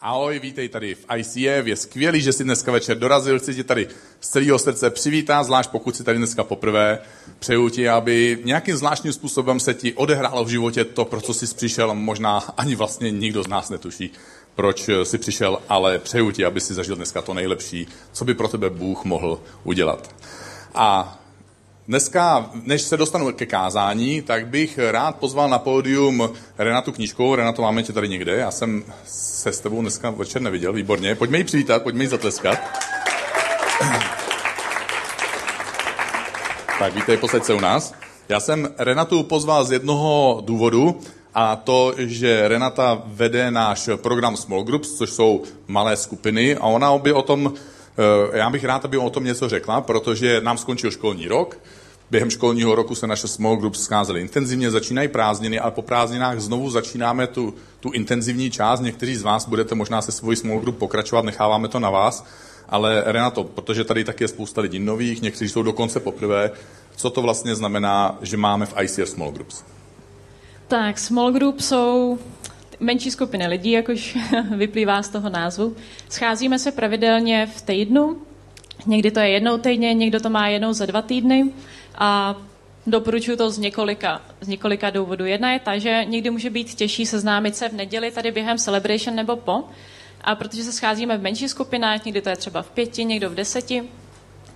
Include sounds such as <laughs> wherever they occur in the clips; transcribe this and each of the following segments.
Ahoj, vítej tady v ICF, je skvělý, že jsi dneska večer dorazil, chci tě tady z celého srdce přivítat, zvlášť pokud jsi tady dneska poprvé. Přeju ti, aby nějakým zvláštním způsobem se ti odehrálo v životě to, pro co jsi přišel, možná ani vlastně nikdo z nás netuší, proč jsi přišel, ale přeju ti, aby si zažil dneska to nejlepší, co by pro tebe Bůh mohl udělat. A Dneska, než se dostanu ke kázání, tak bych rád pozval na pódium Renatu Knížkovou. Renato, máme tě tady někde. Já jsem se s tebou dneska večer neviděl, výborně. Pojďme ji přivítat, pojďme ji zatleskat. <clears throat> Tak vítej, posaď se u nás. Já jsem Renatu pozval z jednoho důvodu, a to, že Renata vede náš program Small Groups, což jsou malé skupiny a ona by o tom Eh, já bych rád, aby o tom něco řekla, protože nám skončil školní rok. Během školního roku se naše small groups scházely intenzivně, začínají prázdniny, ale po prázdninách znovu začínáme tu, tu intenzivní část. Někteří z vás budete možná se svojí small group pokračovat, necháváme to na vás. Ale Renato, protože tady taky je spousta lidí nových, někteří jsou dokonce poprvé, co to vlastně znamená, že máme v ICF small groups? Tak, small group jsou menší skupiny lidí, jak už <laughs> vyplývá z toho názvu. Scházíme se pravidelně v týdnu, někdy to je jednou týdně, někdo to má jednou za dva týdny a doporučuji to z několika, z několika důvodů. Jedna je ta, že někdy může být těžší seznámit se v neděli tady během celebration nebo po, a protože se scházíme v menší skupinách, někdy to je třeba v pěti, někdo v deseti,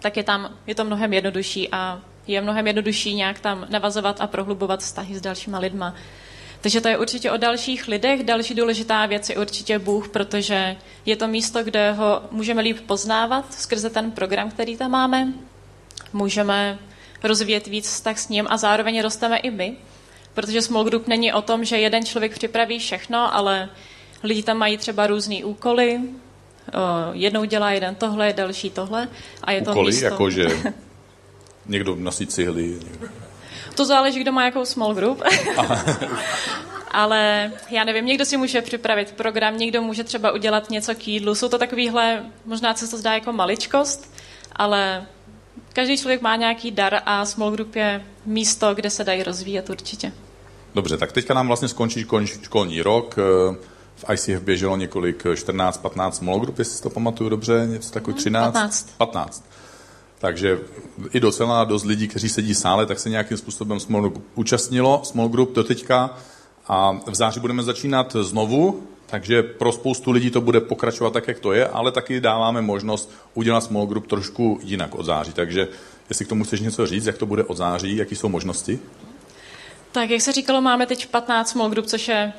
tak je tam je to mnohem jednodušší a je mnohem jednodušší nějak tam navazovat a prohlubovat vztahy s dalšíma lidma. Takže to je určitě o dalších lidech. Další důležitá věc je určitě Bůh, protože je to místo, kde ho můžeme líp poznávat skrze ten program, který tam máme. Můžeme rozvíjet víc vztah s ním a zároveň rosteme i my, protože small group není o tom, že jeden člověk připraví všechno, ale lidi tam mají třeba různé úkoly, jednou dělá jeden tohle, další tohle a je to úkoly, místo... jako že <laughs> někdo nosí cihly. To záleží, kdo má jakou small group. <laughs> Ale já nevím, někdo si může připravit program, někdo může třeba udělat něco k jídlu. Jsou to takovýhle, možná se to zdá jako maličkost, ale každý člověk má nějaký dar a small group je místo, kde se dají rozvíjet určitě. Dobře, tak teďka nám vlastně skončí školní rok. V ICF běželo několik 14-15 small group, jestli si to pamatuju dobře, něco takový 13? 15. 15. Takže i docela dost lidí, kteří sedí v sále, tak se nějakým způsobem small group účastnilo, small group do teďka. A v září budeme začínat znovu, takže pro spoustu lidí to bude pokračovat tak, jak to je, ale taky dáváme možnost udělat small group trošku jinak od září. Takže jestli k tomu chceš něco říct, jak to bude od září, jaký jsou možnosti? Tak, jak se říkalo, máme teď 15 small group, což je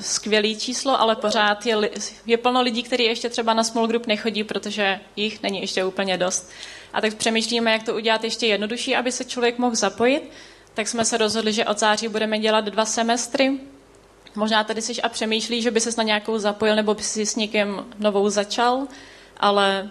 skvělý číslo, ale pořád je, je plno lidí, kteří ještě třeba na small group nechodí, protože jich není ještě úplně dost. A tak přemýšlíme, jak to udělat ještě jednodušší, aby se člověk mohl zapojit. Tak jsme se rozhodli, že od září budeme dělat dva semestry. Možná tady jsi a přemýšlí, že by se na nějakou zapojil nebo by si s někým novou začal, ale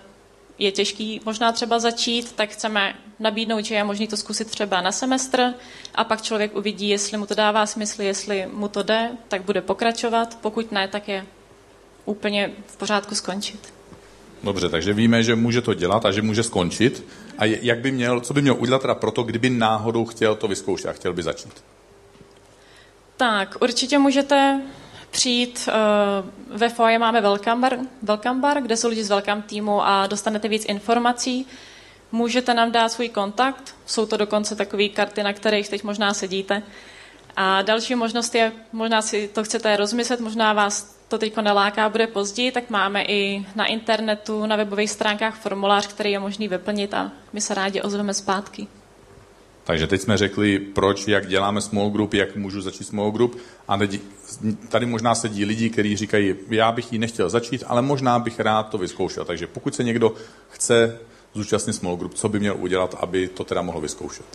je těžký možná třeba začít, tak chceme nabídnout, že je možné to zkusit třeba na semestr a pak člověk uvidí, jestli mu to dává smysl, jestli mu to jde, tak bude pokračovat, pokud ne, tak je úplně v pořádku skončit. Dobře, takže víme, že může to dělat a že může skončit. A jak by měl, co by měl udělat teda proto, kdyby náhodou chtěl to vyzkoušet a chtěl by začít? Tak, určitě můžete přijít, uh, ve foje máme welcome bar, welcome bar, kde jsou lidi z welcome týmu a dostanete víc informací. Můžete nám dát svůj kontakt, jsou to dokonce takové karty, na kterých teď možná sedíte. A další možnost je, možná si to chcete rozmyslet, možná vás to teď neláká, bude později, tak máme i na internetu, na webových stránkách formulář, který je možný vyplnit a my se rádi ozveme zpátky. Takže teď jsme řekli, proč, jak děláme small group, jak můžu začít small group. A tady možná sedí lidi, kteří říkají, já bych ji nechtěl začít, ale možná bych rád to vyzkoušel. Takže pokud se někdo chce zúčastnit small group, co by měl udělat, aby to teda mohl vyzkoušet?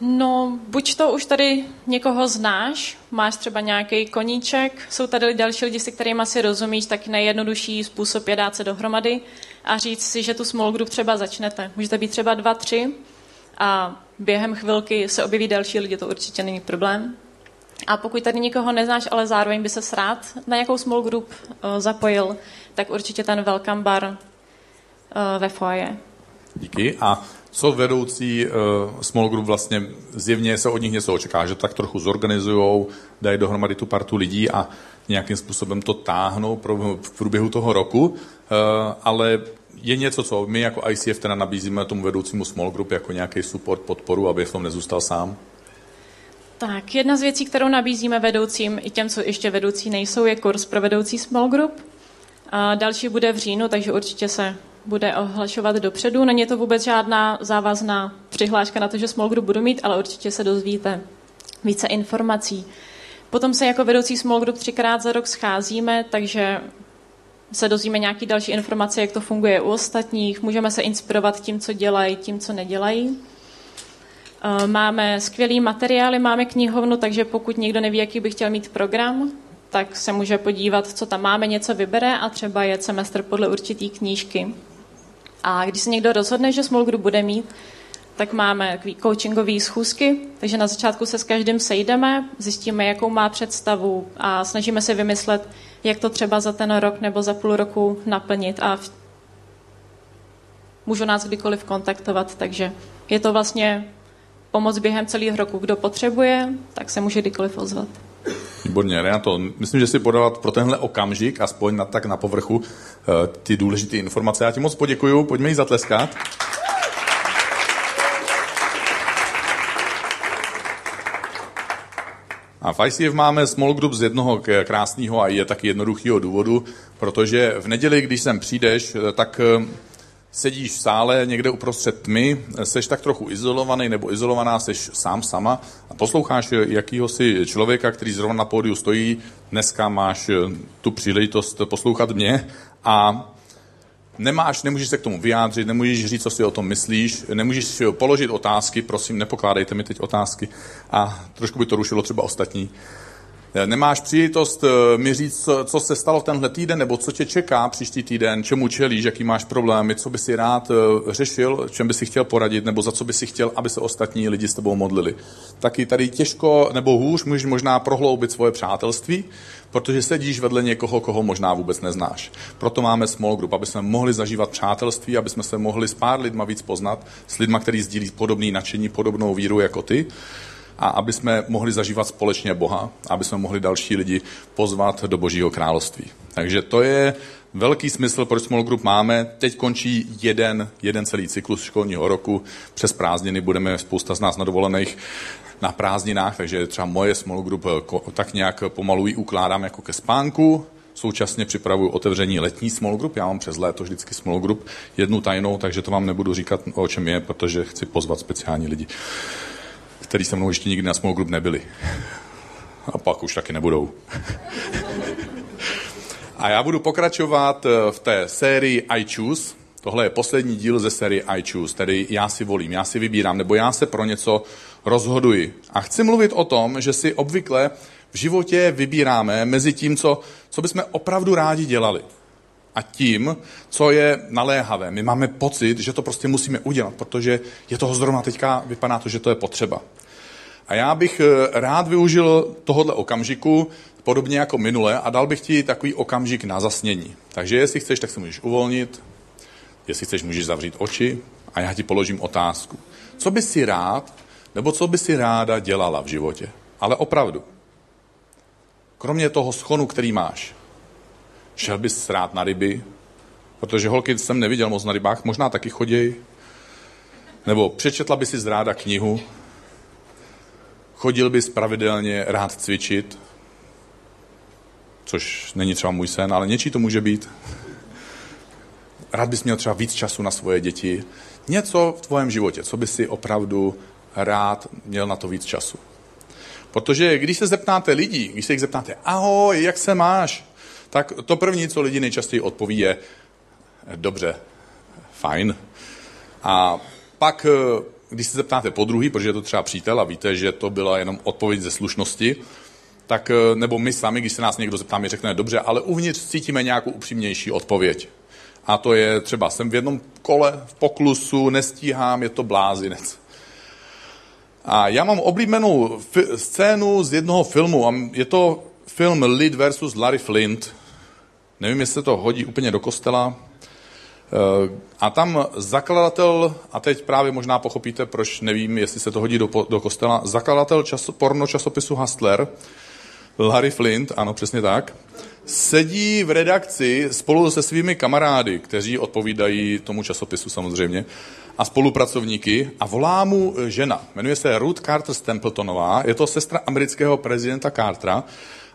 No, buď to už tady někoho znáš, máš třeba nějaký koníček, jsou tady další lidi, se kterými si rozumíš, tak nejjednodušší způsob je dát se dohromady a říct si, že tu small group třeba začnete. Můžete být třeba dva, tři a během chvilky se objeví další lidi, to určitě není problém. A pokud tady nikoho neznáš, ale zároveň by se rád na nějakou small group uh, zapojil, tak určitě ten welcome bar uh, ve foje. Díky. A co vedoucí uh, small group vlastně zjevně se od nich něco očeká, že tak trochu zorganizujou, dají dohromady tu partu lidí a nějakým způsobem to táhnou v průběhu toho roku, ale je něco, co my jako ICF teda nabízíme tomu vedoucímu small group jako nějaký support, podporu, aby v tom nezůstal sám? Tak, jedna z věcí, kterou nabízíme vedoucím i těm, co ještě vedoucí nejsou, je kurz pro vedoucí small group. A další bude v říjnu, takže určitě se bude ohlašovat dopředu. Není to vůbec žádná závazná přihláška na to, že small group budu mít, ale určitě se dozvíte více informací. Potom se jako vedoucí small group třikrát za rok scházíme, takže se dozvíme nějaké další informace, jak to funguje u ostatních, můžeme se inspirovat tím, co dělají, tím, co nedělají. Eh, máme skvělý materiály, máme knihovnu, takže pokud někdo neví, jaký by chtěl mít program, tak se může podívat, co tam máme, něco vybere a třeba je semestr podle určitý knížky. A když se někdo rozhodne, že small group bude mít, tak máme coachingové schůzky, takže na začátku se s každým sejdeme, zjistíme, jakou má představu a snažíme se vymyslet, jak to třeba za ten rok nebo za půl roku naplnit a v... můžu nás kdykoliv kontaktovat, takže je to vlastně pomoc během celého roku. Kdo potřebuje, tak se může kdykoliv ozvat. Výborně, Renato. Myslím, že si podávat pro tenhle okamžik, aspoň na, tak na povrchu, eh, ty důležité informace. Já ti moc poděkuju, pojďme jí zatleskat. A v ICF máme small group z jednoho krásného a je taky jednoduchého důvodu, protože v neděli, když sem přijdeš, tak eh, sedíš v sále někde uprostřed tmy, seš tak trochu izolovaný nebo izolovaná, seš sám sama a posloucháš jakýhosi člověka, který zrovna na pódiu stojí. Dneska máš eh, tu příležitost poslouchat mě a nemáš, nemůžeš se k tomu vyjádřit, nemůžeš říct, co si o tom myslíš, nemůžeš položit otázky, prosím, nepokládejte mi teď otázky a trošku by to rušilo třeba ostatní. Eh, nemáš příležitost eh, mi říct, co se stalo tenhle týden, nebo co tě čeká příští týden, čemu čelíš, jaký máš problémy, co by si rád eh, řešil, čem by si chtěl poradit, nebo za co by si chtěl, aby se ostatní lidi s tebou modlili. Taky tady těžko nebo hůř můžeš možná prohloubit svoje přátelství, protože sedíš vedle někoho, koho možná vůbec neznáš. Proto máme small group, aby jsme mohli zažívat přátelství, aby jsme se mohli s pár lidma víc poznat, s lidma, kteří sdílí podobný nadšení, podobnou víru jako ty a aby jsme mohli zažívat společně Boha, aby jsme mohli další lidi pozvat do Božího království. Takže to je velký smysl, proč Small Group máme. Teď končí jeden, jeden celý cyklus školního roku. Přes prázdniny budeme spousta z nás na dovolených na prázdninách, takže třeba moje Small Group eh, tak nějak pomalu ukládám jako ke spánku. Současně připravuju otevření letní small group. Já mám přes léto vždycky small group, jednu tajnou, takže to vám nebudu říkat, o čem je, protože chci pozvat speciální lidi který se mnou ještě nikdy na small group nebyli. A pak už taky nebudou. A já budu pokračovat eh, v té sérii I Choose. Tohle je poslední díl ze série I Choose, tedy já si volím, já si vybírám, nebo já se pro něco rozhoduji. A chci mluvit o tom, že si obvykle v životě vybíráme mezi tím, co, co bychom opravdu rádi dělali a tím, co je naléhavé. My máme pocit, že to prostě musíme udělat, protože je toho zrovna teďka, vypadá to, že to je potřeba. A já bych eh, rád využil tohohle okamžiku, podobně jako minule, a dal bych ti takový okamžik na zasnění. Takže jestli chceš, tak se můžeš uvolnit, jestli chceš, můžeš zavřít oči a já ti položím otázku. Co bys si rád, nebo co by si ráda dělala v životě? Ale opravdu. Kromě toho schonu, který máš. Šel bys rád na ryby, protože holky jsem neviděl moc na rybách, možná taky choděj. Nebo přečetla by si z ráda knihu, chodil bys pravidelně rád cvičit, což není třeba můj sen, ale něčí to může být. Rád bys měl třeba víc času na svoje děti. Něco v tvém životě, co by si opravdu rád měl na to víc času. Protože když se zeptáte lidí, když se jich zeptáte, ahoj, jak se máš? Tak to první, co lidi nejčastěji odpoví, je dobře, fajn. A pak, eh, když se zeptáte po druhý, protože je to třeba přítel a víte, že to byla jenom odpověď ze slušnosti, tak, eh, nebo my sami, když se nás někdo zeptá, mi řekne dobře, ale uvnitř cítíme nějakou upřímnější odpověď. A to je třeba, jsem v jednom kole, v poklusu, nestíhám, je to blázinec. A já mám oblíbenou fi- scénu z jednoho filmu, a je to film Lid versus Larry Flint. Nevím, jestli se to hodí úplně do kostela. Eh, a tam zakladatel, a teď právě možná pochopíte, proč nevím, jestli se to hodí do, do kostela, zakladatel časo, porno časopisu Hustler Larry Flint, ano, přesně tak, sedí v redakci spolu se svými kamarády, kteří odpovídají tomu časopisu samozřejmě, a spolupracovníky a volá mu žena. Jmenuje se Ruth Carter Stempletonová, je to sestra amerického prezidenta Cartera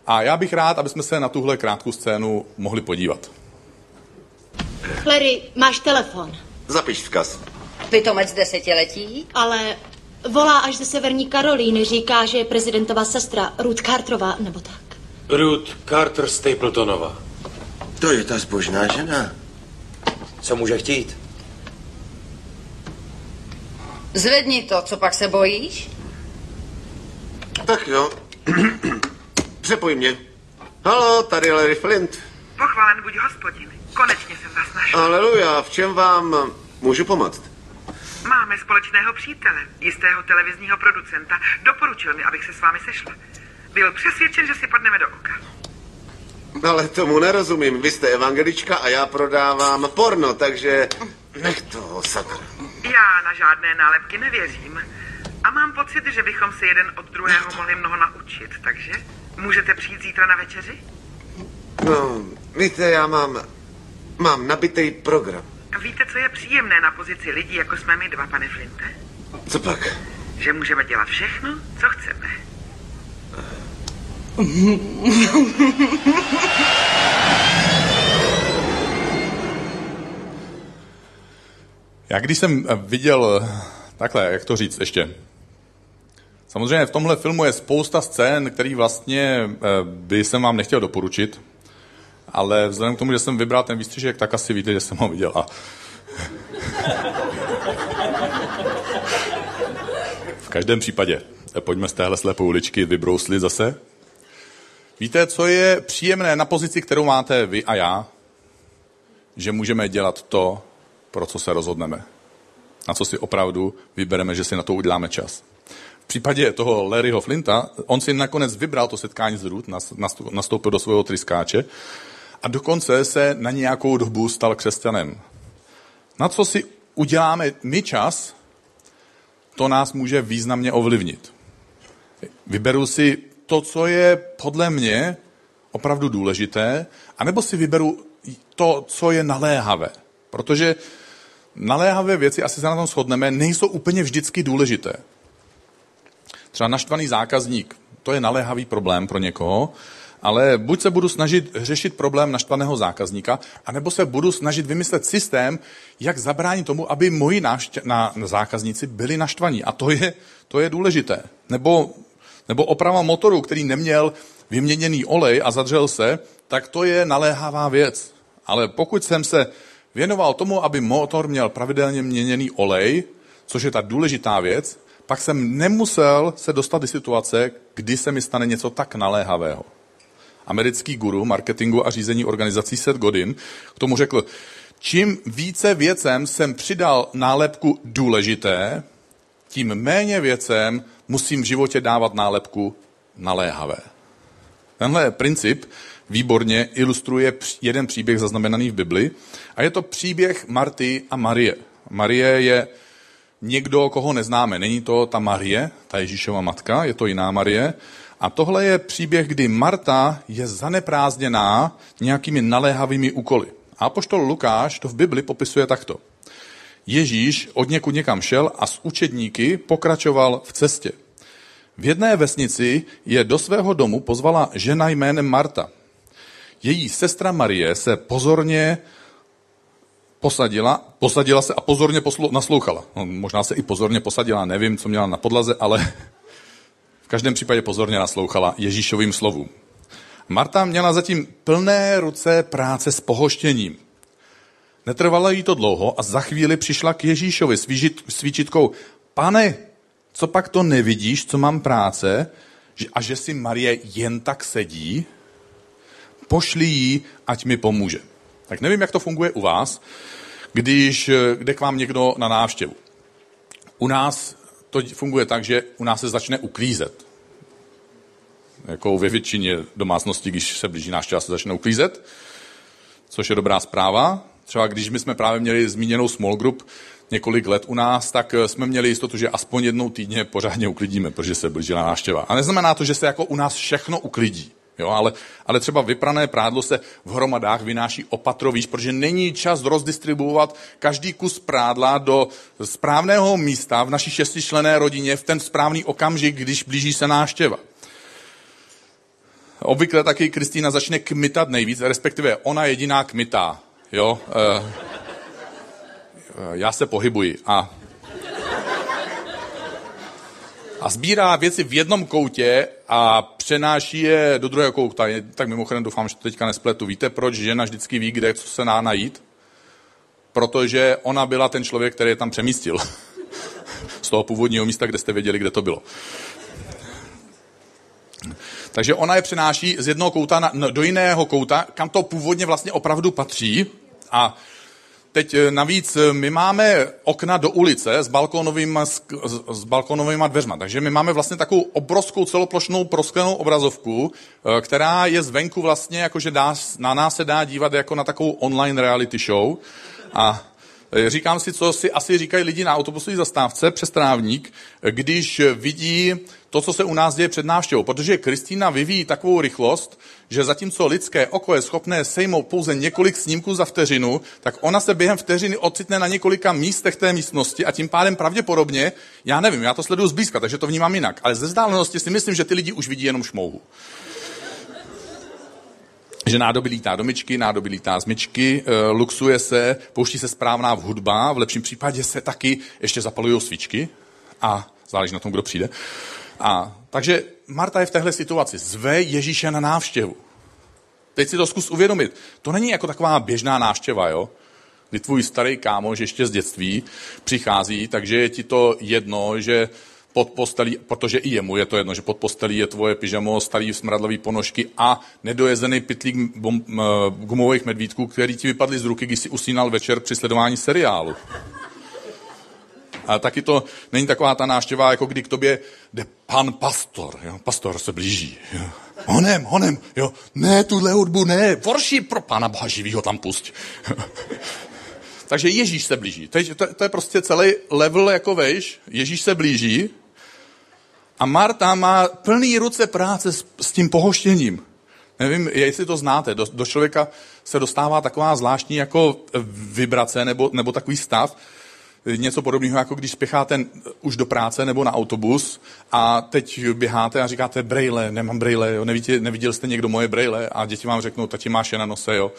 a já bych rád, aby jsme se na tuhle krátkou scénu mohli podívat. Larry, máš telefon. Zapiš vzkaz. Pitomec desetiletí? Ale volá až ze Severní Karolíny. Říká, že je prezidentová sestra Ruth Carterová, nebo tak. Ruth Carter Stapletonová. To je ta zbožná žena. Co může chtít? Zvedni to, co pak se bojíš? Tak jo. Přepoj mě. Halo, tady Larry Flint. Pochválen buď hospodin. Konečně jsem vás našel. Aleluja, v čem vám můžu pomoct? Máme společného přítele, jistého televizního producenta. Doporučil mi, abych se s vámi sešla. Byl přesvědčen, že si padneme do oka. Ale tomu nerozumím. Vy jste evangelička a já prodávám porno, takže nech toho, sakra. Já na žádné nálepky nevěřím. A mám pocit, že bychom se jeden od druhého mohli mnoho naučit, takže můžete přijít zítra na večeři? No, víte, já mám, mám nabitý program. Víte, co je příjemné na pozici lidí, jako jsme my dva, pane Flinte? Co pak? Že můžeme dělat všechno, co chceme. Já když jsem viděl, takhle, jak to říct ještě, samozřejmě v tomhle filmu je spousta scén, který vlastně eh, by jsem vám nechtěl doporučit, ale vzhledem k tomu, že jsem vybral ten výstřižek, tak asi víte, že jsem ho viděl. A... v každém případě, eh, pojďme z téhle slepé uličky vybrouslit zase. Víte, co je příjemné na pozici, kterou máte vy a já? Že můžeme dělat to, pro co se rozhodneme. Na co si opravdu vybereme, že si na to uděláme čas. V případě toho Larryho Flinta, on si nakonec vybral to setkání s Ruth, nastoupil do svého tryskáče a dokonce se na nějakou dobu stal křesťanem. Na co si uděláme my čas, to nás může významně ovlivnit. Vyberu si to, co je podle mě opravdu důležité, anebo si vyberu to, co je naléhavé. Protože naléhavé věci, asi se na tom shodneme, nejsou úplně vždycky důležité. Třeba naštvaný zákazník, to je naléhavý problém pro někoho, ale buď se budu snažit řešit problém naštvaného zákazníka, anebo se budu snažit vymyslet systém, jak zabránit tomu, aby moji návště- na, na zákazníci byli naštvaní. A to je, to je důležité. Nebo, nebo oprava motoru, který neměl vyměněný olej a zadřel se, tak to je naléhavá věc. Ale pokud jsem se věnoval tomu, aby motor měl pravidelně měněný olej, což je ta důležitá věc, pak jsem nemusel se dostat do situace, kdy se mi stane něco tak naléhavého. Americký guru marketingu a řízení organizací Seth Godin k tomu řekl, čím více věcem jsem přidal nálepku důležité, tím méně věcem musím v životě dávat nálepku naléhavé. Tenhle princip výborně ilustruje jeden příběh zaznamenaný v Bibli a je to příběh Marty a Marie. Marie je někdo, koho neznáme. Není to ta Marie, ta Ježíšova matka, je to jiná Marie. A tohle je příběh, kdy Marta je zaneprázdněná nějakými naléhavými úkoly. A poštol Lukáš to v Bibli popisuje takto. Ježíš od někud někam šel a s učedníky pokračoval v cestě. V jedné vesnici je do svého domu pozvala žena jménem Marta. Její sestra Marie se pozorně posadila, posadila se a pozorně poslu, naslouchala. No, možná se i pozorně posadila, nevím, co měla na podlaze, ale <laughs> v každém případě pozorně naslouchala Ježíšovým slovům. Marta měla zatím plné ruce práce s pohoštěním. Netrvalo jí to dlouho a za chvíli přišla k Ježíšovi s výčitkou, pane, co pak to nevidíš, co mám práce, a že si Marie jen tak sedí? Pošli jí, ať mi pomůže. Tak nevím, jak to funguje u vás, když jde k vám někdo na návštěvu. U nás to funguje tak, že u nás se začne uklízet. Jako ve většině domácností, když se blíží návštěva, se začne uklízet, což je dobrá zpráva. třeba když my jsme právě měli zmíněnou small group několik let u nás, tak eh, jsme měli jistotu, že aspoň jednou týdně pořádně uklidíme, protože se blížila návštěva. A neznamená to, že se jako u nás všechno uklidí. Jo, ale, ale třeba vyprané prádlo se v hromadách vynáší opatrovíš, protože není čas rozdistribuovat každý kus prádla do správného místa v naší šestičlené rodině v ten správný okamžik, když blíží se návštěva. Obvykle taky Kristýna začne kmitat nejvíc, respektive ona jediná kmitá. Jo? E, já se pohybuji a a sbírá věci v jednom koutě a přenáší je do druhého kouta. Tak mimochodem doufám, že to teďka nespletu. Víte, proč žena vždycky ví, kde co se dá najít? Protože ona byla ten člověk, který je tam přemístil. <laughs> Z toho původního místa, kde jste věděli, kde to bylo. Takže ona je přenáší z jednoho kouta na, do jiného kouta, kam to původně vlastně opravdu patří. A Teď eh, navíc eh, my máme okna do ulice s balkonovými, s, s balkonovými dveřma, takže my máme vlastně takovou obrovskou celoplošnou prosklenou obrazovku, eh, která je zvenku vlastně, jakože dá, na nás se dá dívat jako na takovou online reality show. A říkám si, co si asi říkají lidi na autobusové zastávce přes trávník, když vidí to, co se u nás děje před návštěvou. Protože Kristýna vyvíjí takovou rychlost, že zatímco lidské oko je schopné sejmout pouze několik snímků za vteřinu, tak ona se během vteřiny ocitne na několika místech té místnosti a tím pádem pravděpodobně, já nevím, já to sleduju zblízka, takže to vnímám jinak, ale ze vzdálenosti si myslím, že ty lidi už vidí jenom šmouhu. Že nádoby lítá do myčky, nádoby lítá z myčky, e, luxuje se, pouští se správná hudba, v lepším případě se taky ještě zapalují svíčky a záleží na tom, kdo přijde. A takže Marta je v téhle situaci. Zve Ježíše na návštěvu. Teď si to zkus uvědomit. To není jako taková běžná návštěva, jo? Kdy tvůj starý kámoš ještě z dětství přichází, takže je ti to jedno, že pod postelí, protože i jemu je to jedno, že pod postelí je tvoje pyžamo, starý smradlavý ponožky a nedojezený pitlík gumových medvídků, který ti vypadly z ruky, když si usínal večer při sledování seriálu. A taky to není taková ta náštěva, jako kdy k tobě jde pan pastor. Jo? Pastor se blíží. Jo? Honem, honem, jo. Ne, tuhle hudbu ne. Vorší pro pana boha živýho tam pusť. <laughs> Takže Ježíš se blíží. To je, to, to je prostě celý level jako vejš. Ježíš se blíží a Marta má plný ruce práce s, s tím pohoštěním. Nevím, jestli to znáte. Do, do člověka se dostává taková zvláštní jako vibrace nebo, nebo takový stav, něco podobného, jako když spěcháte už do práce nebo na autobus a teď běháte a říkáte brejle, nemám brejle, jo, neviděl, neviděl jste někdo moje brejle a děti vám řeknou, tati máš je na nose, jo.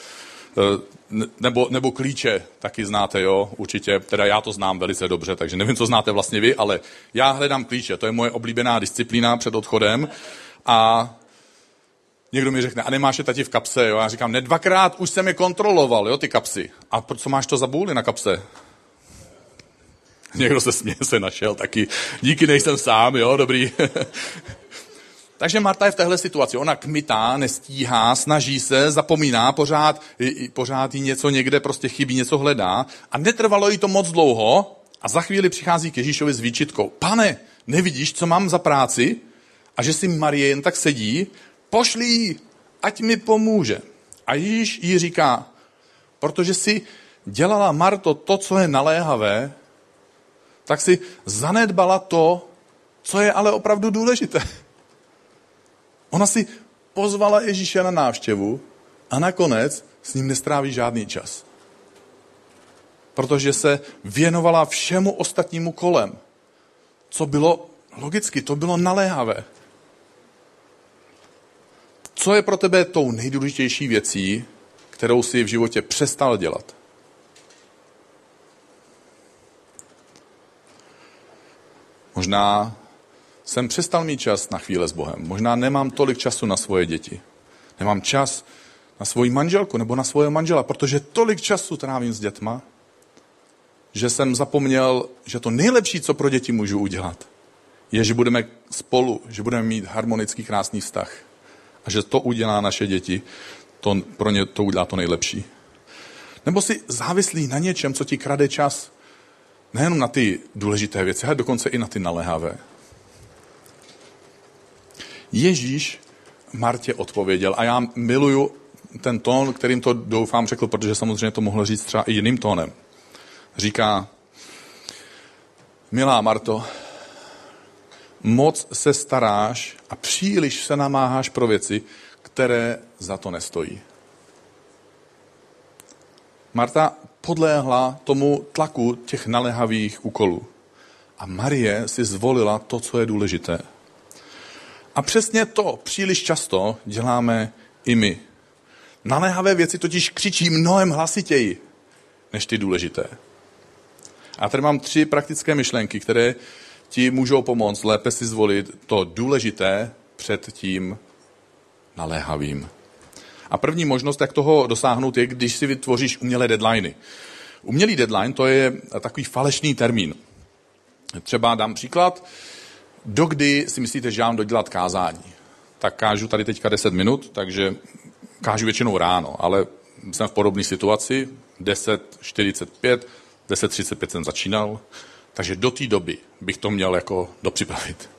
E, nebo, nebo klíče taky znáte, jo, určitě, teda já to znám velice dobře, takže nevím, co znáte vlastně vy, ale já hledám klíče, to je moje oblíbená disciplína před odchodem a někdo mi řekne, a nemáš je tati v kapse, jo, já říkám, ne dvakrát už jsem je kontroloval, jo, ty kapsy. A co máš to za bůly na kapse? <laughs> Někdo se směje, se našel taky. Díky, nejsem sám, jo, dobrý. <laughs> Takže Marta je v téhle situaci. Ona kmitá, nestíhá, snaží se, zapomíná, pořád, pořád jí něco někde prostě chybí, něco hledá. A netrvalo jí to moc dlouho a za chvíli přichází k Ježíšovi s výčitkou. Pane, nevidíš, co mám za práci? A že si Marie jen tak sedí? Pošlí, ať mi pomůže. A Ježíš jí říká, protože si dělala Marto to, co je naléhavé, tak si zanedbala to, co je ale opravdu důležité. Ona si pozvala Ježíše na návštěvu a nakonec s ním nestráví žádný čas. Protože se věnovala všemu ostatnímu kolem. Co bylo logicky, to bylo naléhavé. Co je pro tebe tou nejdůležitější věcí, kterou si v životě přestal dělat? Možná jsem přestal mít čas na chvíle s Bohem. Možná nemám tolik času na svoje děti. Nemám čas na svoji manželku nebo na svoje manžela, protože tolik času trávím s dětma, že jsem zapomněl, že to nejlepší, co pro děti můžu udělat, je, že budeme spolu, že budeme mít harmonický, krásný vztah. A že to udělá naše děti, to pro ně to udělá to nejlepší. Nebo si závislí na něčem, co ti krade čas, Nejenom na ty důležité věci, ale dokonce i na ty naléhavé. Ježíš Martě odpověděl a já miluju ten tón, kterým to doufám řekl, protože samozřejmě to mohl říct třeba i jiným tónem. Říká, milá Marto, moc se staráš a příliš se namáháš pro věci, které za to nestojí. Marta podléhla tomu tlaku těch naléhavých úkolů. A Marie si zvolila to, co je důležité. A přesně to příliš často děláme i my. Naléhavé věci totiž křičí mnohem hlasitěji než ty důležité. A tady mám tři praktické myšlenky, které ti můžou pomoct lépe si zvolit to důležité před tím naléhavým. A první možnost, jak toho dosáhnout, je, když si vytvoříš umělé deadliny. Umělý deadline to je takový falešný termín. Třeba dám příklad, dokdy si myslíte, že mám dodělat kázání. Tak kážu tady teďka 10 minut, takže kážu většinou ráno, ale jsem v podobné situaci, 10.45, 10.35 jsem začínal, takže do té doby bych to měl jako dopřipravit.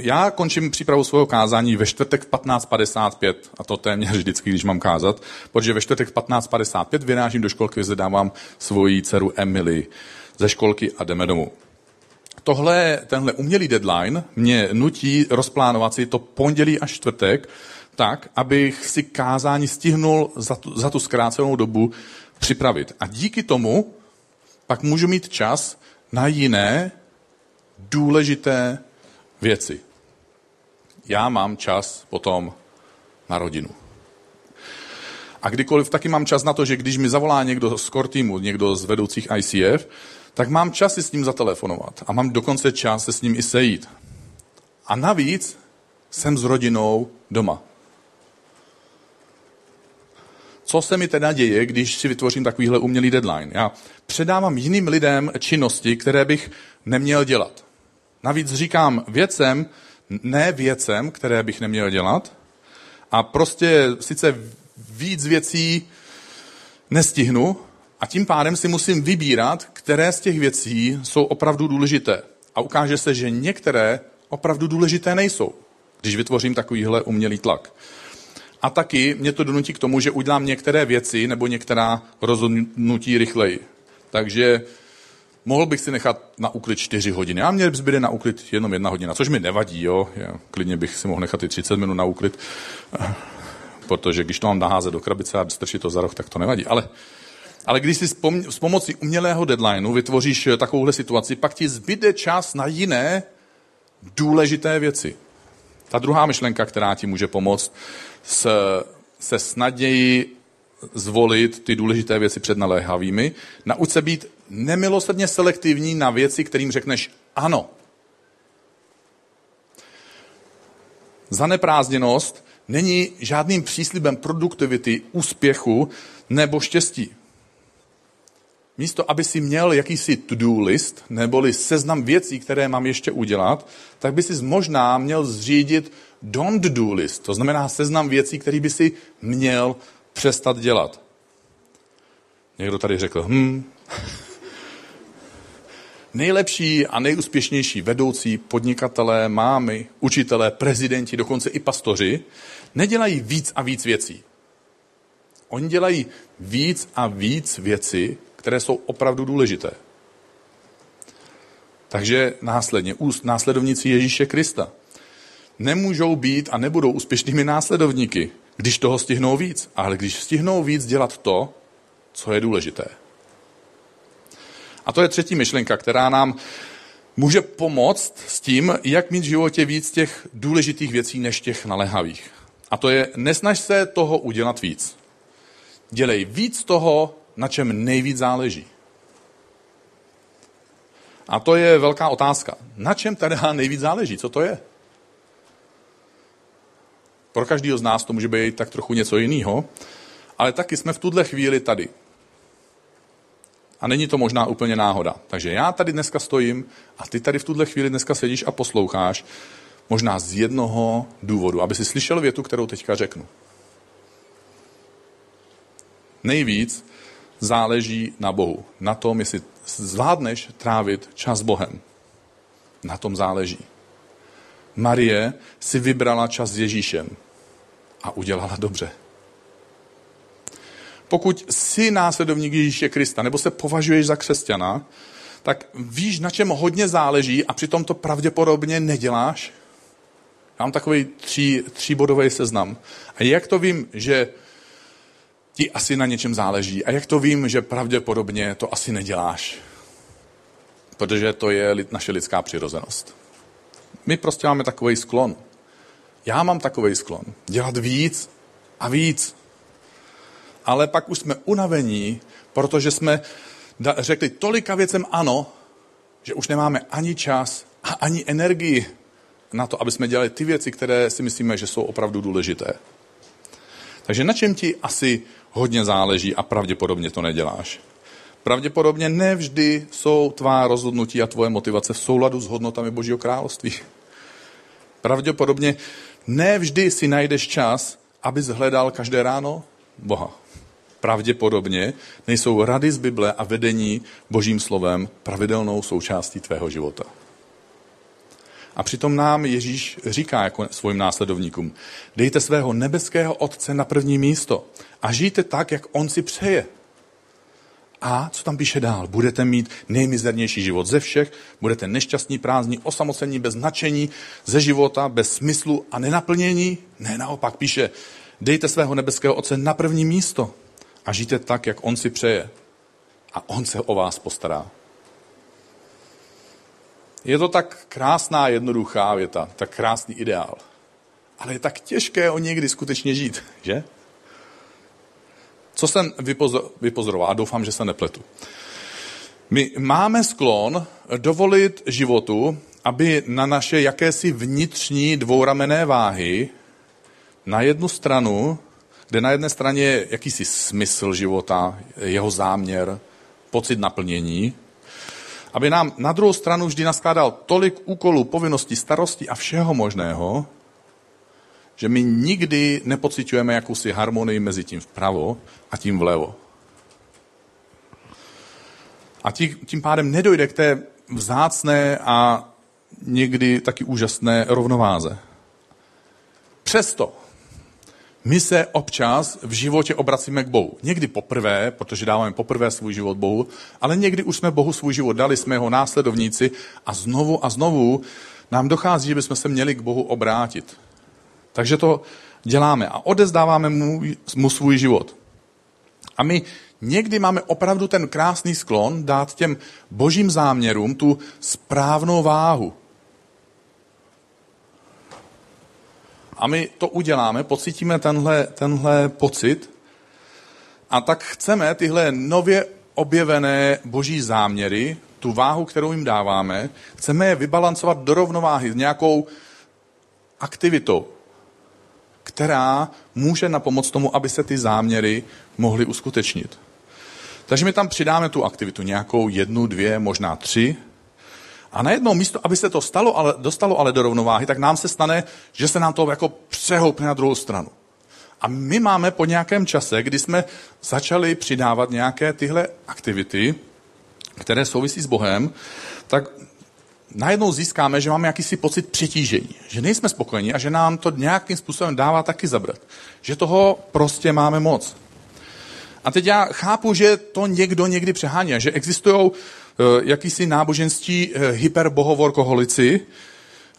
Já končím přípravu svého kázání ve čtvrtek v 15.55, a to téměř vždycky, když mám kázat, protože ve čtvrtek v 15.55 vyrážím do školky, zadávám svoji dceru Emily ze školky a jdeme domů. Tohle, tenhle umělý deadline mě nutí rozplánovat si to pondělí až čtvrtek, tak, abych si kázání stihnul za tu, za tu zkrácenou dobu připravit. A díky tomu pak můžu mít čas na jiné důležité věci. Já mám čas potom na rodinu. A kdykoliv taky mám čas na to, že když mi zavolá někdo z core týmu, někdo z vedoucích ICF, tak mám čas si s ním zatelefonovat. A mám dokonce čas se s ním i sejít. A navíc jsem s rodinou doma. Co se mi teda děje, když si vytvořím takovýhle umělý deadline? Já předávám jiným lidem činnosti, které bych neměl dělat. Navíc říkám věcem, ne věcem, které bych neměl dělat. A prostě sice víc věcí nestihnu a tím pádem si musím vybírat, které z těch věcí jsou opravdu důležité. A ukáže se, že některé opravdu důležité nejsou, když vytvořím takovýhle umělý tlak. A taky mě to donutí k tomu, že udělám některé věci nebo některá rozhodnutí rychleji. Takže mohl bych si nechat na úklid 4 hodiny. A mě zbyde na úklid jenom jedna hodina, což mi nevadí, jo. Já klidně bych si mohl nechat i 30 minut na úklid, protože když to mám naházet do krabice a strčit to za roh, tak to nevadí. Ale, ale když si s, s pomocí umělého deadlineu vytvoříš takovouhle situaci, pak ti zbyde čas na jiné důležité věci. Ta druhá myšlenka, která ti může pomoct se, se snadněji zvolit ty důležité věci před naléhavými, nauč se být nemilosrdně selektivní na věci, kterým řekneš ano. Zaneprázdněnost není žádným příslibem produktivity, úspěchu nebo štěstí. Místo, aby si měl jakýsi to-do list, neboli seznam věcí, které mám ještě udělat, tak by si možná měl zřídit don't do list, to znamená seznam věcí, které by si měl přestat dělat. Někdo tady řekl, hm, nejlepší a nejúspěšnější vedoucí podnikatelé, mámy, učitelé, prezidenti, dokonce i pastoři, nedělají víc a víc věcí. Oni dělají víc a víc věcí, které jsou opravdu důležité. Takže následně úst následovníci Ježíše Krista nemůžou být a nebudou úspěšnými následovníky, když toho stihnou víc, ale když stihnou víc dělat to, co je důležité. A to je třetí myšlenka, která nám může pomoct s tím, jak mít v životě víc těch důležitých věcí než těch naléhavých. A to je, nesnaž se toho udělat víc. Dělej víc toho, na čem nejvíc záleží. A to je velká otázka. Na čem teda <laughs> nejvíc záleží? Co to je? Pro každého z nás to může být tak trochu něco jiného, ale taky jsme v tuhle chvíli tady. A není to možná úplně náhoda. Takže já tady dneska stojím a ty tady v tuhle chvíli dneska sedíš a posloucháš, možná z jednoho důvodu, aby si slyšel větu, kterou teďka řeknu. Nejvíc záleží na Bohu. Na tom, jestli zvládneš trávit čas Bohem. Na tom záleží. Marie si vybrala čas s Ježíšem a udělala dobře. pokud jsi následovník Ježíše Krista, nebo se považuješ za křesťana, tak víš, na čem hodně záleží a přitom to pravděpodobně neděláš. Já mám takový tří, tříbodový seznam. A jak to vím, že ti asi na něčem záleží? A jak to vím, že pravděpodobně to asi neděláš? Protože to je naše lidská přirozenost. My prostě máme takový sklon. Já mám takový sklon. Dělat víc a víc. Ale pak už jsme unavení, protože jsme řekli tolika věcem ano, že už nemáme ani čas a ani energii na to, aby jsme dělali ty věci, které si myslíme, že jsou opravdu důležité. Takže na čem ti asi hodně záleží a pravděpodobně to neděláš? Pravděpodobně nevždy jsou tvá rozhodnutí a tvoje motivace v souladu s hodnotami Božího království. Pravděpodobně nevždy si najdeš čas, abys hledal každé ráno Boha. Pravděpodobně nejsou rady z Bible a vedení Božím slovem pravidelnou součástí tvého života. A přitom nám Ježíš říká jako svým následovníkům, dejte svého nebeského Otce na první místo a žijte tak, jak On si přeje. A co tam píše dál? Budete mít nejmizernější život ze všech, budete nešťastní, prázdní, osamocení, bez nadšení ze života, bez smyslu a nenaplnění? Ne, naopak píše, dejte svého nebeského Otce na první místo a žijte tak, jak On si přeje. A On se o vás postará. Je to tak krásná, jednoduchá věta, tak krásný ideál. Ale je tak těžké o někdy skutečně žít, že? Co jsem vypozoroval, a doufám, že se nepletu. My máme sklon dovolit životu, aby na naše jakési vnitřní dvouramené váhy na jednu stranu, kde na jedné straně je jakýsi smysl života, jeho záměr, pocit naplnění, aby nám na druhou stranu vždy naskládal tolik úkolů, povinností, starostí a všeho možného, že my nikdy nepocitujeme jakousi harmonii mezi tím vpravo a tím vlevo. A tím pádem nedojde k té vzácné a někdy taky úžasné rovnováze. Přesto my se občas v životě obracíme k Bohu. Někdy poprvé, protože dáváme poprvé svůj život Bohu, ale někdy už jsme Bohu svůj život dali, jsme jeho následovníci a znovu a znovu nám dochází, že bychom se měli k Bohu obrátit. Takže to děláme a odezdáváme mu, mu svůj život. A my někdy máme opravdu ten krásný sklon dát těm božím záměrům tu správnou váhu. A my to uděláme, pocítíme tenhle, tenhle pocit a tak chceme tyhle nově objevené boží záměry, tu váhu, kterou jim dáváme, chceme je vybalancovat do rovnováhy s nějakou aktivitou, která může na pomoc tomu, aby se ty záměry mohly uskutečnit. Takže my tam přidáme tu aktivitu, nějakou jednu, dvě, možná tři, a najednou místo, aby se to stalo, ale, dostalo ale do rovnováhy, tak nám se stane, že se nám to jako přehoupne na druhou stranu. A my máme po nějakém čase, kdy jsme začali přidávat nějaké tyhle aktivity, které souvisí s Bohem, tak najednou získáme, že máme jakýsi pocit přetížení, že nejsme spokojeni a že nám to nějakým způsobem dává taky zabrat. Že toho prostě máme moc. A teď já chápu, že to někdo někdy přehání, že existují Eh, jakýsi náboženství eh, hyperbohovorkoholici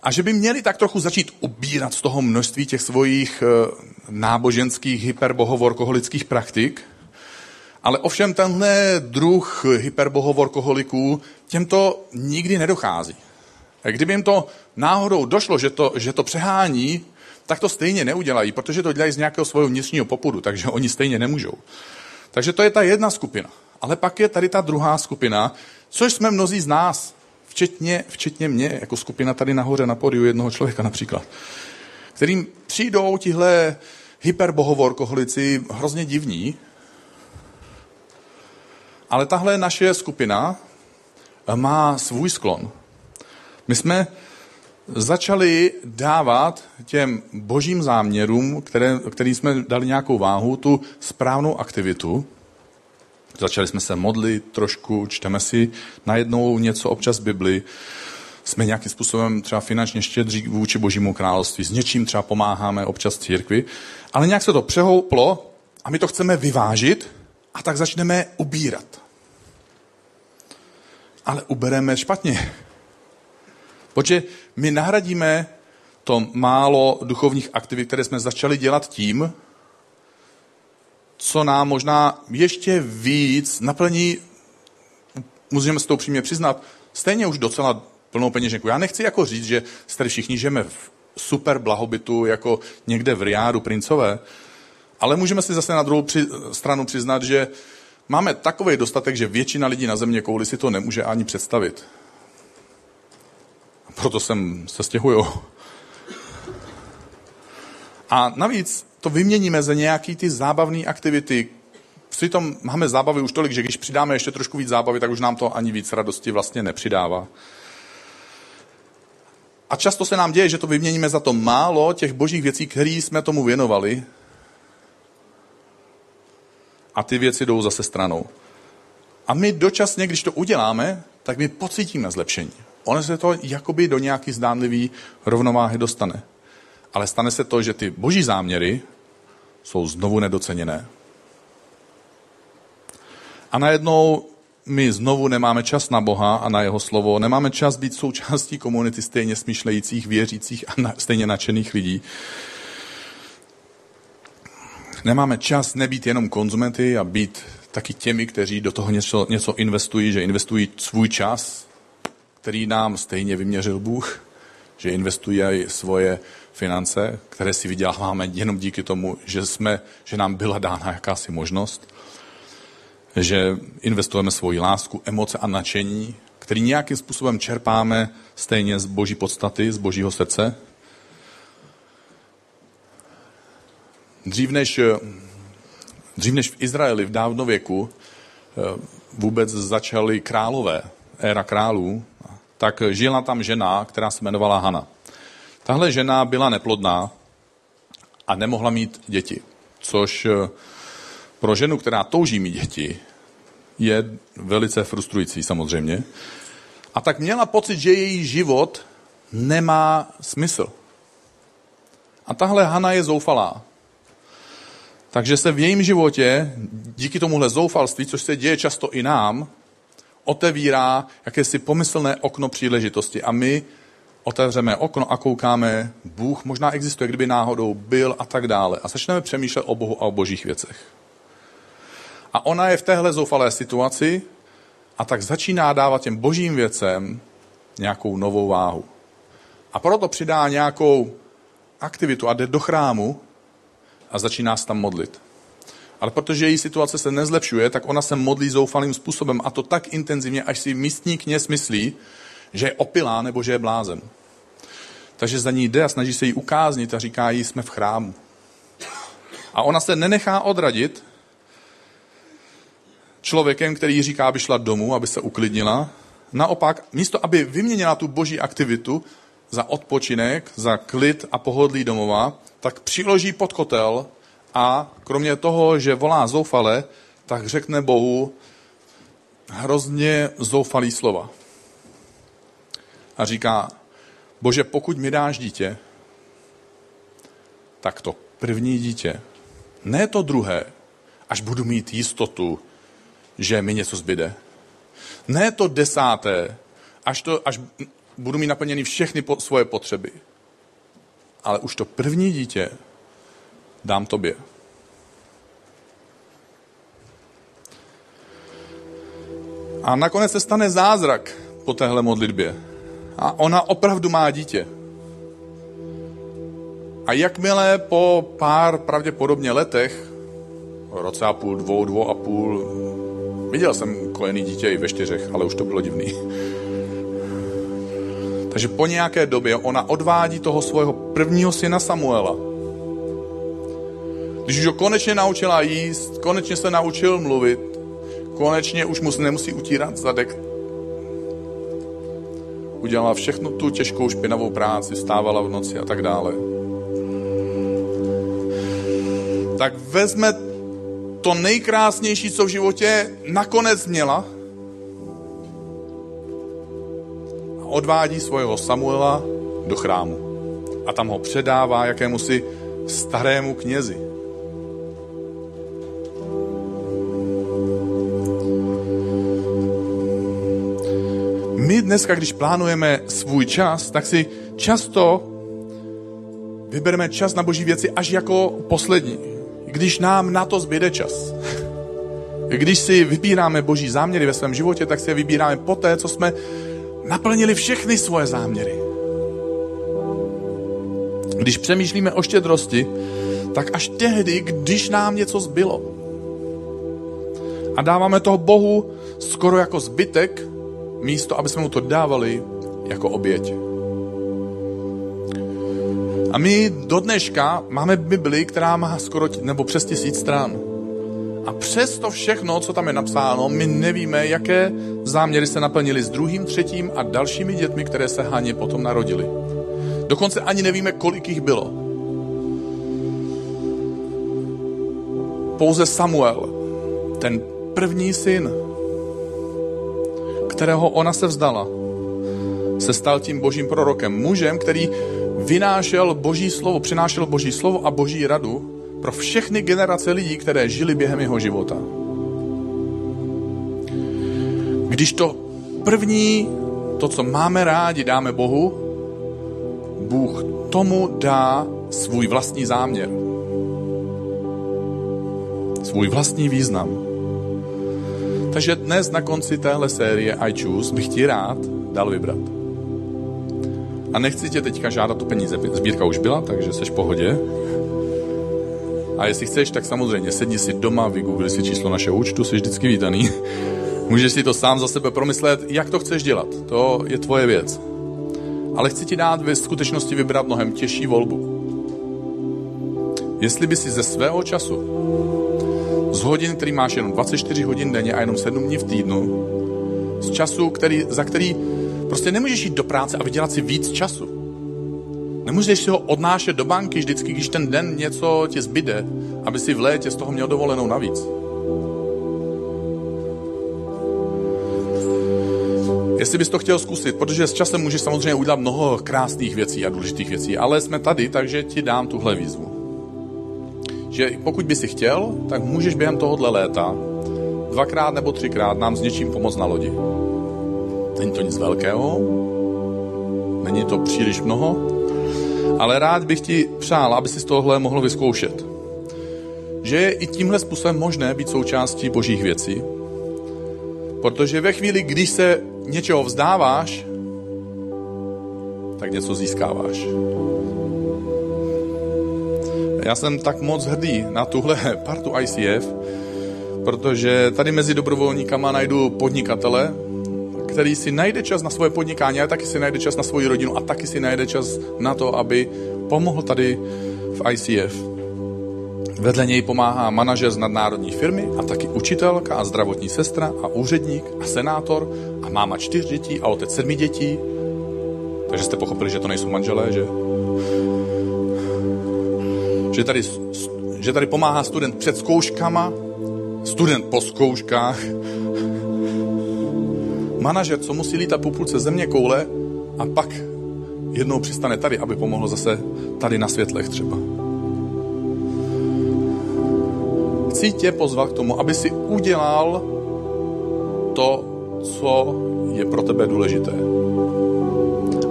a že by měli tak trochu začít ubírat z toho množství těch svojich eh, náboženských hyperbohovorkoholických praktik. Ale ovšem tenhle druh hyperbohovorkoholiků těm to nikdy nedochází. A kdyby jim to náhodou došlo, že to, že to přehání, tak to stejně neudělají, protože to dělají z nějakého svého vnitřního popudu, takže oni stejně nemůžou. Takže to je ta jedna skupina. Ale pak je tady ta druhá skupina, Což jsme mnozí z nás, včetně, včetně mě, jako skupina tady nahoře na podiu jednoho člověka například, kterým přijdou tihle hyperbohovorkoholici hrozně divní, ale tahle naše skupina má svůj sklon. My jsme začali dávat těm božím záměrům, které, kterým jsme dali nějakou váhu, tu správnou aktivitu, Začali jsme se modlit trošku, čteme si najednou něco občas Bibli, jsme nějakým způsobem třeba finančně štědří vůči Božímu království, s něčím třeba pomáháme občas církvi, ale nějak se to přehouplo a my to chceme vyvážit A tak začneme ubírat. Ale ubereme špatně. Protože my nahradíme to málo duchovních aktivit, které jsme začali dělat tím, co nám možná ještě víc naplní, můžeme si to upřímně přiznat, stejně už docela plnou peněženku. Já nechci jako říct, že jste všichni žijeme v super blahobytu, jako někde v Riádu princové, ale můžeme si zase na druhou při, stranu přiznat, že máme takový dostatek, že většina lidí na země kouli si to nemůže ani představit. Proto sem se stěhuju. A navíc to vyměníme za nějaký ty zábavné aktivity. Přitom máme zábavy už tolik, že když přidáme ještě trošku víc zábavy, tak už nám to ani víc radosti vlastně nepřidává. A často se nám děje, že to vyměníme za to málo těch božích věcí, které jsme tomu věnovali. A ty věci jdou zase stranou. A my dočasně, když to uděláme, tak my pocítíme zlepšení. Ono se to jakoby do nějaký zdánlivý rovnováhy dostane. Ale stane se to, že ty boží záměry jsou znovu nedoceněné. A najednou my znovu nemáme čas na Boha a na jeho slovo, nemáme čas být součástí komunity stejně smýšlejících, věřících a na, stejně nadšených lidí. Nemáme čas nebýt jenom konzumenty a být taky těmi, kteří do toho něco, něco investují, že investují svůj čas, který nám stejně vyměřil Bůh, že investují svoje finance, které si vyděláváme jenom díky tomu, že, jsme, že nám byla dána jakási možnost, že investujeme svoji lásku, emoce a nadšení, který nějakým způsobem čerpáme stejně z boží podstaty, z božího srdce. Dřív než, dřív než v Izraeli v dávnověku eh, vůbec začaly králové, éra králů, tak žila tam žena, která se jmenovala Hana. Tahle žena byla neplodná a nemohla mít děti, což eh, pro ženu, která touží mít děti, je velice frustrující samozřejmě. A tak měla pocit, že její život nemá smysl. A tahle Hana je zoufalá. Takže se v jejím životě, díky tomuhle zoufalství, což se děje často i nám, otevírá jakési pomyslné okno příležitosti. A my otevřeme okno a koukáme, Bůh možná existuje, kdyby náhodou byl a tak dále. A začneme přemýšlet o Bohu a o božích věcech. A ona je v téhle zoufalé situaci a tak začíná dávat těm božím věcem nějakou novou váhu. A proto přidá nějakou aktivitu a jde do chrámu a začíná se tam modlit. Ale protože její situace se nezlepšuje, tak ona se modlí zoufalým způsobem a to tak intenzivně, až si místní kněz myslí, že je opilá nebo že je blázen. Takže za ní jde a snaží se jí ukáznit a říká jí, jsme v chrámu. A ona se nenechá odradit člověkem, který říká, aby šla domů, aby se uklidnila. Naopak, místo aby vyměnila tu boží aktivitu za odpočinek, za klid a pohodlí domova, tak přiloží pod kotel a kromě toho, že volá zoufale, tak řekne Bohu hrozně zoufalý slova. A říká, bože, pokud mi dáš dítě, tak to první dítě, ne to druhé, až budu mít jistotu, že mi něco zbyde. Ne to desáté, až, to, až budu mít naplněny všechny po, svoje potřeby. Ale už to první dítě dám tobě. A nakonec se stane zázrak po téhle modlitbě. A ona opravdu má dítě. A jakmile po pár pravděpodobně letech, roce a půl, dvou, dvou a půl, viděl jsem kojený dítě i ve čtyřech, ale už to bylo divný. Takže po nějaké době ona odvádí toho svého prvního syna Samuela. Když už ho konečně naučila jíst, konečně se naučil mluvit, konečně už mu nemusí utírat zadek, udělala všechno tu těžkou špinavou práci, stávala v noci a tak dále. Tak vezme to nejkrásnější, co v životě nakonec měla odvádí svého Samuela do chrámu a tam ho předává jakémusi starému knězi. My dneska, když plánujeme svůj čas, tak si často vybereme čas na boží věci až jako poslední, když nám na to zbyde čas. <laughs> Když si vybíráme boží záměry ve svém životě, tak si je vybíráme poté, co jsme naplnili všechny svoje záměry. Když přemýšlíme o štědrosti, tak až tehdy, když nám něco zbylo. A dáváme toho Bohu skoro jako zbytek, místo, aby jsme mu to dávali jako oběť. A my do dneška máme Bibli, která má skoro, nebo přes tisíc stran. A přes to všechno, co tam je napsáno, my nevíme, jaké záměry se naplnily s druhým, třetím a dalšími dětmi, které se Haně potom narodili. Dokonce ani nevíme, kolik jich bylo. Pouze Samuel, ten první syn, kterého ona se vzdala, se stal tím božím prorokem. Mužem, který vynášel boží slovo, přinášel boží slovo a boží radu pro všechny generace lidí, které žili během jeho života. Když to první, to, co máme rádi, dáme Bohu, Bůh tomu dá svůj vlastní záměr. Svůj vlastní význam. Takže dnes na konci téhle série I Choose bych ti rád dal vybrat. A nechci tě teďka žádat o peníze. Sbírka už byla, takže seš v pohodě. A jestli chceš, tak samozřejmě sedni si doma, vygoogli si číslo našeho účtu, jsi vždycky vítaný. <laughs> Můžeš si to sám za sebe promyslet, jak to chceš dělat. To je tvoje věc. Ale chci ti dát ve skutečnosti vybrat mnohem těžší volbu. Jestli by si ze svého času, z hodin, který máš jenom 24 hodin denně a jenom 7 dní v týdnu, z času, který, za který prostě nemůžeš jít do práce a vydělat si víc času. Nemůžeš si ho odnášet do banky vždycky, když ten den něco ti zbyde, aby si v létě z toho měl dovolenou navíc. Jestli bys to chtěl zkusit, protože s časem můžeš samozřejmě udělat mnoho krásných věcí a důležitých věcí, ale jsme tady, takže ti dám tuhle výzvu. Že pokud by si chtěl, tak můžeš během tohohle léta dvakrát nebo třikrát nám s něčím pomoct na lodi. Není to nic velkého, není to příliš mnoho, ale rád bych ti přál, aby si z tohle mohl vyzkoušet. Že je i tímhle způsobem možné být součástí božích věcí, protože ve chvíli, když se něčeho vzdáváš, tak něco získáváš. Já jsem tak moc hrdý na tuhle partu ICF, protože tady mezi dobrovolníkama najdu podnikatele, který si najde čas na svoje podnikání, ale taky si najde čas na svoji rodinu a taky si najde čas na to, aby pomohl tady v ICF. Vedle něj pomáhá manažer z nadnárodní firmy a taky učitelka a zdravotní sestra a úředník a senátor a máma čtyř dětí a otec sedmi dětí. Takže jste pochopili, že to nejsou manželé, že? Že tady, že tady pomáhá student před zkouškama, student po zkouškách, manažer, co musí lítat po půlce země koule a pak jednou přistane tady, aby pomohl zase tady na světlech třeba. Chci tě pozvat k tomu, aby si udělal to, co je pro tebe důležité.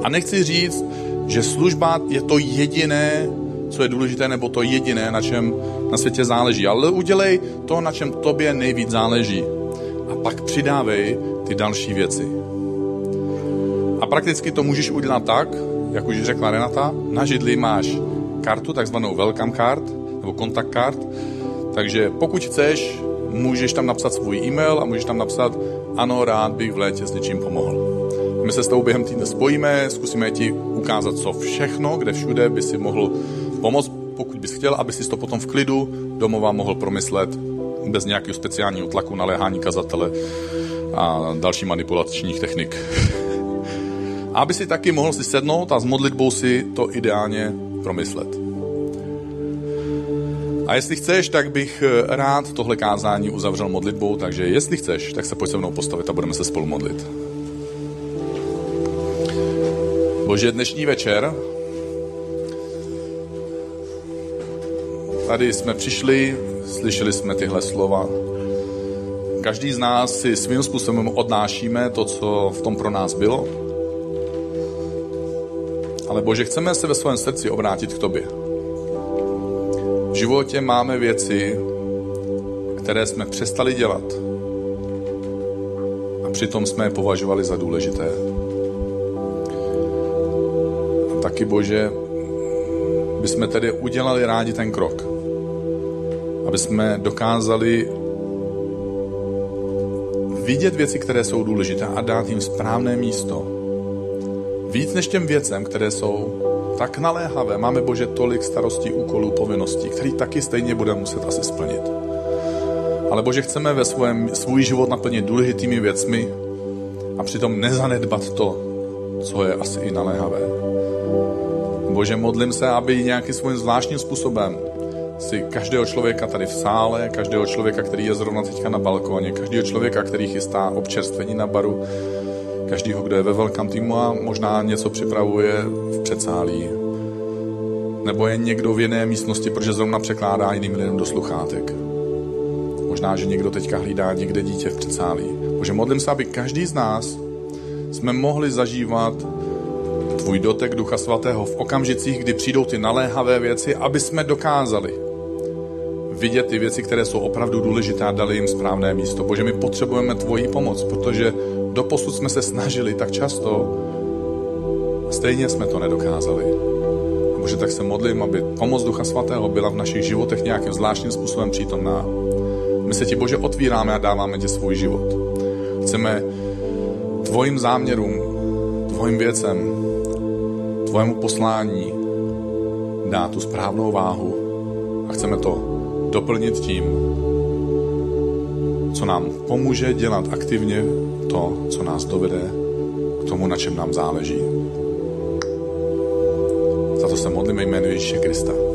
A nechci říct, že služba je to jediné, co je důležité, nebo to jediné, na čem na světě záleží. Ale udělej to, na čem tobě nejvíc záleží. A pak přidávej ty další věci. A prakticky to můžeš udělat tak, jak už řekla Renata, na židli máš kartu, takzvanou welcome card, nebo kontakt card, takže pokud chceš, můžeš tam napsat svůj e-mail a můžeš tam napsat, ano, rád bych v létě s něčím pomohl. My se s tou během týdne spojíme, zkusíme ti ukázat, co všechno, kde všude by si mohl pomoct, pokud bys chtěl, aby si to potom v klidu domova mohl promyslet bez nějakého speciálního tlaku, naléhání kazatele a další manipulačních technik. <laughs> Aby si taky mohl si sednout a s modlitbou si to ideálně promyslet. A jestli chceš, tak bych eh, rád tohle kázání uzavřel modlitbou, takže jestli chceš, tak se pojď se mnou postavit a budeme se spolu modlit. Bože, dnešní večer tady jsme přišli, slyšeli jsme tyhle slova, Každý z nás si svým způsobem odnášíme to, co v tom pro nás bylo. Ale Bože, chceme se ve svém srdci obrátit k Tobě. V životě máme věci, které jsme přestali dělat a přitom jsme je považovali za důležité. A taky Bože, bychom tedy udělali rádi ten krok. Aby jsme dokázali vidět věci, které jsou důležité a dát jim správné místo. Víc než těm věcem, které jsou tak naléhavé. Máme, Bože, tolik starostí, úkolů, povinností, který taky stejně budeme muset asi splnit. Ale Bože, chceme ve svém, svůj život naplnit důležitými věcmi a přitom nezanedbat to, co je asi i naléhavé. Bože, modlím se, aby nějakým svým zvláštním způsobem si každého člověka tady v sále, každého člověka, který je zrovna teďka na balkóně, každého člověka, který chystá občerstvení na baru, každého, kdo je ve velkém týmu a možná něco připravuje v předsálí. Nebo je někdo v jiné místnosti, protože zrovna překládá jiným lidem do sluchátek. Možná, že někdo teďka hlídá někde dítě v předsálí. Bože, modlím se, aby každý z nás jsme mohli zažívat tvůj dotek Ducha Svatého v okamžicích, kdy přijdou ty naléhavé věci, aby jsme dokázali vidět ty věci, které jsou opravdu důležité a dali jim správné místo. Bože, my potřebujeme tvoji pomoc, protože doposud jsme se snažili tak často a stejně jsme to nedokázali. A Bože, tak se modlím, aby pomoc Ducha Svatého byla v našich životech nějakým zvláštním způsobem přítomná. My se ti, Bože, otvíráme a dáváme ti svůj život. Chceme tvojim záměrům, tvojim věcem, tvojemu poslání dát tu správnou váhu a chceme to doplnit tím, co nám pomůže dělat aktivně to, co nás dovede k tomu, na čem nám záleží. Za to se modlíme jménu Ježíše Krista.